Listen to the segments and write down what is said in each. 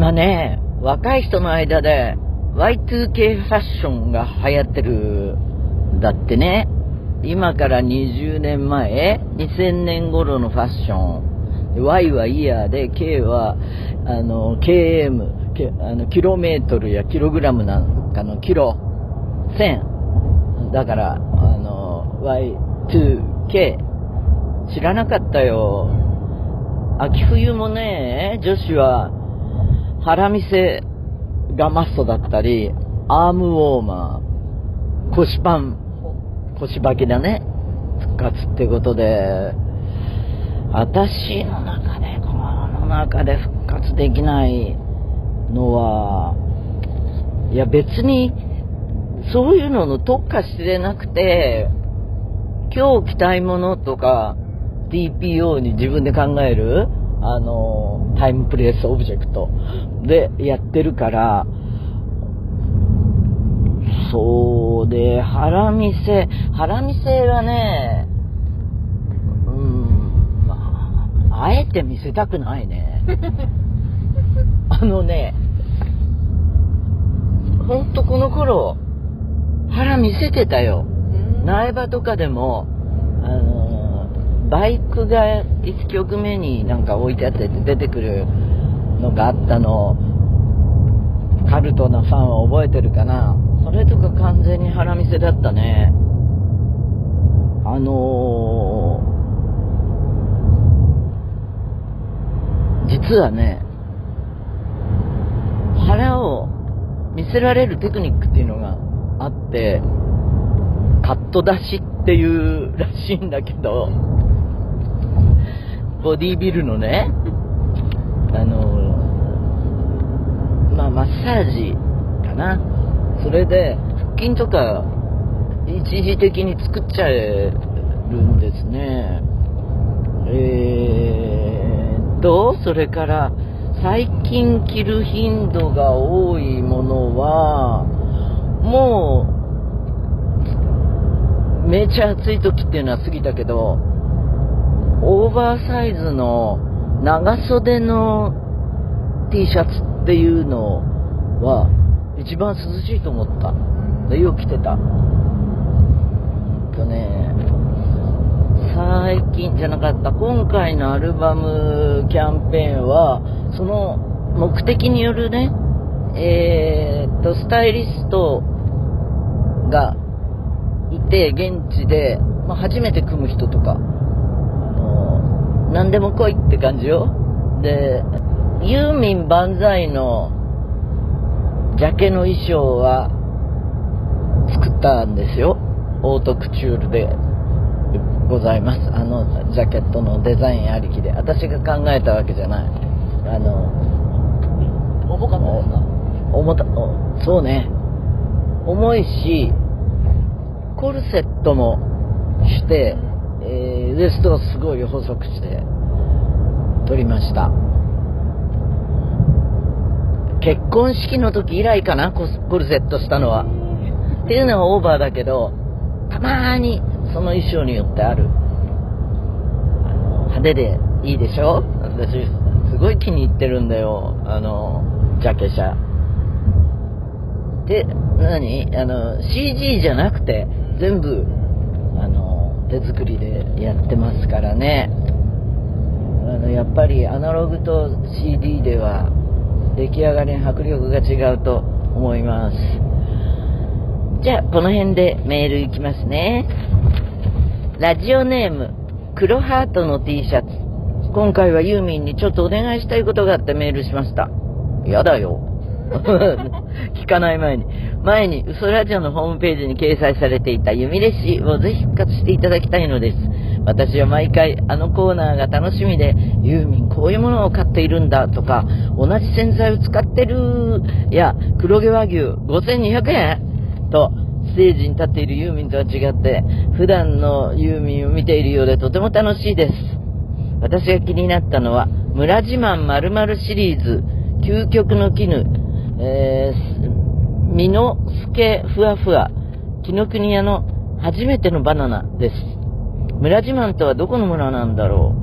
今ね、若い人の間で Y2K ファッションが流行ってるだってね。今から20年前、2000年頃のファッション。Y はイヤーで、K は、あの、KM、あのキロメートルやキログラムなんかのキロ、1000。だから、あの、Y2K。知らなかったよ。秋冬もね、女子は腹見せがマストだったり、アームウォーマー、腰パン、腰履きだね。復活ってことで、私の中で、この中で復活できないのは、いや別に、そういうのの特化してなくて、今日着たいものとか、TPO に自分で考えるあの、 time place object でやってるから、そうで、腹見せ、腹見せはね、うん、まあ、あえて見せたくないね。あのね、ほんとこの頃、腹見せてたよ。苗場とかでも、あのバイクが1曲目になんか置いてあって出てくるのがあったの。カルトなファンは覚えてるかな。それとか完全に腹見せだったね。あのー、実はね腹を見せられるテクニックっていうのがあってカット出しっていうらしいんだけどボディービルのね、あの、まあ、マッサージかな。それで、腹筋とか、一時的に作っちゃえるんですね。えーと、それから、最近着る頻度が多いものは、もう、めちゃ暑い時っていうのは過ぎたけど、オーバーサイズの長袖の T シャツっていうのは一番涼しいと思った。で、よく着てた。とね、最近じゃなかった、今回のアルバムキャンペーンは、その目的によるね、えー、っと、スタイリストがいて、現地で、まあ、初めて組む人とか、何でも来いって感じよ。で、ユーミン万歳のジャケの衣装は作ったんですよ。オートクチュールでございます。あのジャケットのデザインありきで。私が考えたわけじゃない。あの、重かったですか？重た、そうね。重いし、コルセットもして、えー、ウエストをすごい細くして撮りました。結婚式の時以来かなコルセットしたのは。っていうのはオーバーだけどたまにその衣装によってある。派手でいいでしょ？私すごい気に入ってるんだよ。あのジャケ写。で何？あの CG じゃなくて全部手作りでやってますからね。あのやっぱりアナログと CD では出来上がりの迫力が違うと思います。じゃあこの辺でメールいきますね。ラジオネーム黒ハートの T シャツ。今回はユーミンにちょっとお願いしたいことがあってメールしました。やだよ。聞かない前に。前に、嘘ラジオのホームページに掲載されていた弓列詞をぜひ復活していただきたいのです。私は毎回あのコーナーが楽しみで、ユーミンこういうものを買っているんだとか、同じ洗剤を使ってる、や、黒毛和牛5200円？と、ステージに立っているユーミンとは違って、普段のユーミンを見ているようでとても楽しいです。私が気になったのは、村自慢〇〇シリーズ、究極の絹、えー、ミノスケふわふわ、紀ノ国屋の初めてのバナナです。村自慢とはどこの村なんだろ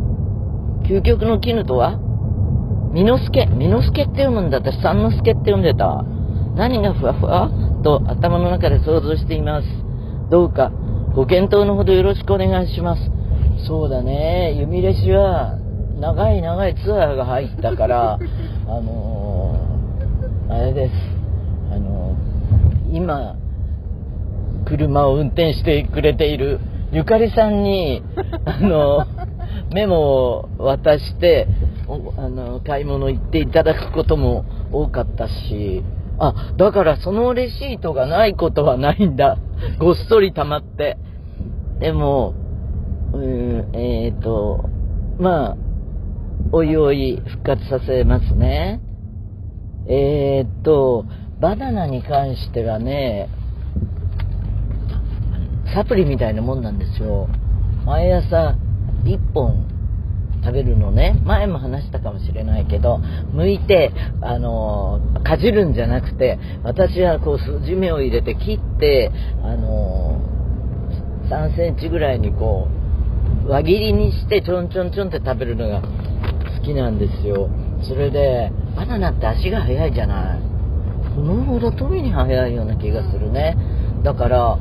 う究極の絹とは？みのすけ、みのすけって読むんだ。私、さんのすけって読んでた。何がふわふわ？と頭の中で想像しています。どうか、ご検討のほどよろしくお願いします。そうだね、弓レシは、長い長いツアーが入ったから、あのー、あれです。あのー、今、車を運転してくれているゆかりさんに、あのー、メモを渡して、あの、買い物行っていただくことも多かったし、あ、だからそのレシートがないことはないんだ。ごっそり溜まって。でも、うん、えっ、ー、と、まあ、おいおい復活させますね。えっ、と、バナナに関してはね、サプリみたいなもんなんですよ。毎朝1本食べるのね、前も話したかもしれないけど、剥いて、あのかじるんじゃなくて、私はこう筋目を入れて切って、あの3センチぐらいにこう、輪切りにしてちょんちょんちょんって食べるのが好きなんですよ。それで、バナナって足が速いじゃない。そのほど富に速いような気がするね。だから、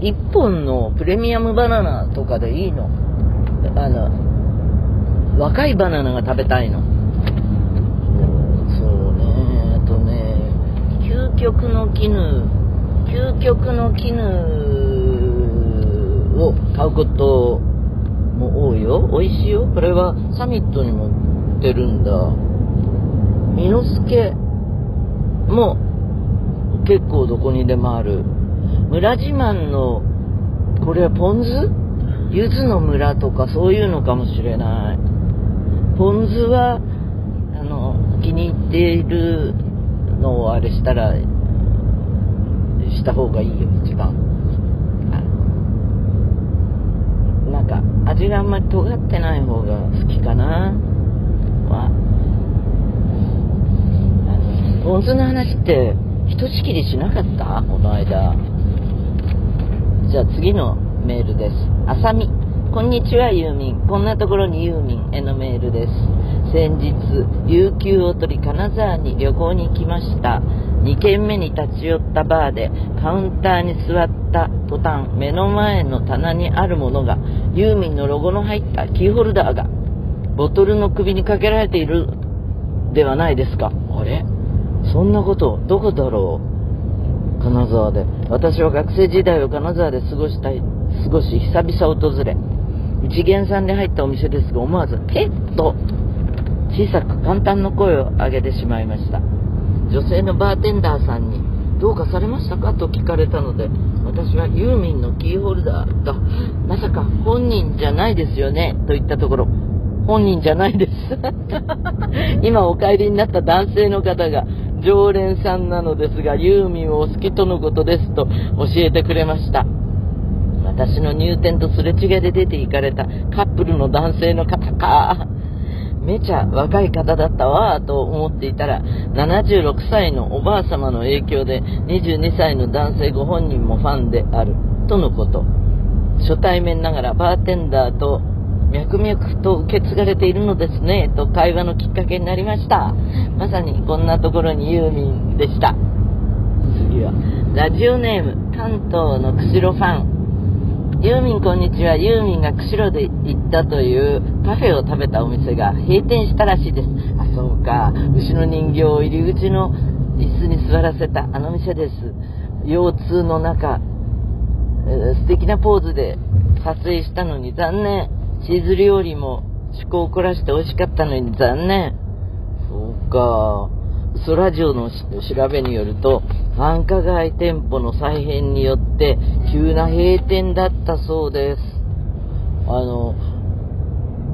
1本のプレミアムバナナとかでいいの。あの、若いバナナが食べたいの。そうね、あとね、究極の絹、究極の絹を買うことも多いよ。美味しいよ。これはサミットにもってるんだ。ミノスケも結構どこにでもある。村自慢の、これはポン酢？柚子の村とかそういうのかもしれない。ポン酢は、あの、気に入っているのをあれしたら、した方がいいよ、一番。なんか、味があんまり尖ってない方が好きかな。は、あの、ポン酢の話って、ひとしきりしなかった？この間。じゃあ次のメールです。あさみ。こんにちはユーミン。こんなところにユーミンへのメールです。先日、琉球を取り金沢に旅行に行きました。2軒目に立ち寄ったバーでカウンターに座った途端、目の前の棚にあるものがユーミンのロゴの入ったキーホルダーがボトルの首にかけられているではないですか。あれ？そんなこと、どこだろう。金沢で。私は学生時代を金沢で過ごしたい、過ごし、久々訪れ、一元さんで入ったお店ですが、思わず、えっと、小さく簡単の声を上げてしまいました。女性のバーテンダーさんに、どうかされましたか？と聞かれたので、私はユーミンのキーホルダーと、まさか本人じゃないですよね、と言ったところ、本人じゃないです。今お帰りになった男性の方が、常連さんなのですが、ユーミンをお好きとのことですと教えてくれました。私の入店とすれ違いで出て行かれたカップルの男性の方か。めちゃ若い方だったわと思っていたら、76歳のおばあ様の影響で22歳の男性ご本人もファンであるとのこと。初対面ながらバーテンダーと脈々と受け継がれているのですね、と会話のきっかけになりました。まさにこんなところにユーミンでした。次は、ラジオネーム、関東の釧路ファン。ユーミンこんにちは。ユーミンが釧路で行ったというカフェを食べたお店が閉店したらしいです。あ、そうか。牛の人形を入り口の椅子に座らせたあの店です。腰痛の中、えー、素敵なポーズで撮影したのに残念。チーズ料理も趣向を凝らして美味しかったのに残念。そうか。ソラジオの調べによると、繁華街店舗の再編によって急な閉店だったそうです。あの、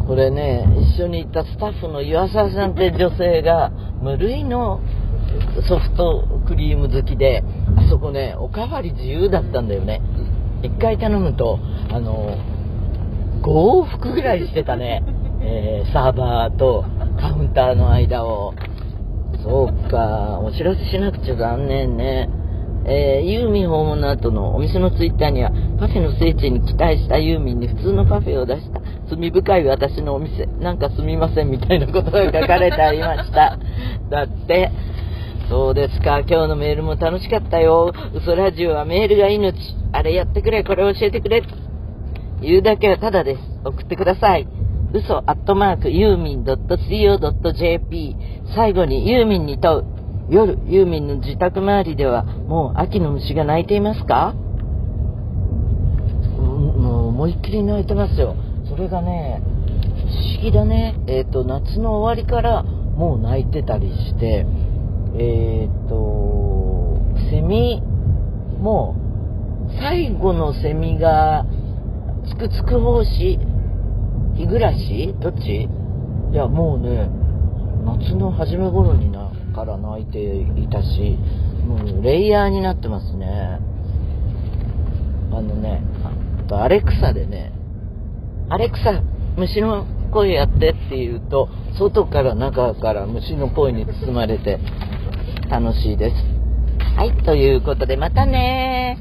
これね、一緒に行ったスタッフの岩沢さんって女性が無類のソフトクリーム好きで、あそこね、おかわり自由だったんだよね。一回頼むと、あの、5往復ぐらいしてたね。えー、サーバーとカウンターの間を。そうか、お知らせしなくちゃ残念ね。えー、ユーミン訪問の後のお店のツイッターには、パフェの聖地に期待したユーミンに普通のパフェを出した、罪深い私のお店、なんかすみませんみたいなことが書かれてありました。だって、そうですか、今日のメールも楽しかったよ。嘘ラジオはメールが命。あれやってくれ、これ教えてくれ。言うだけはただです。送ってください。嘘アットマークユーミン .co.jp 最後にユーミンに問う。夜、ユーミンの自宅周りではもう秋の虫が鳴いていますか？もう思いっきり鳴いてますよ。それがね、不思議だね。えっ、と、夏の終わりからもう鳴いてたりして、えっ、と、セミもう最後のセミがつくつく胞子日暮らし？どっち？いやもうね夏の初め頃になから鳴いていたしもうレイヤーになってますね。あのねあとアレクサでねアレクサ虫の声やってって言うと外から中から虫の声に包まれて楽しいです。はいということでまたね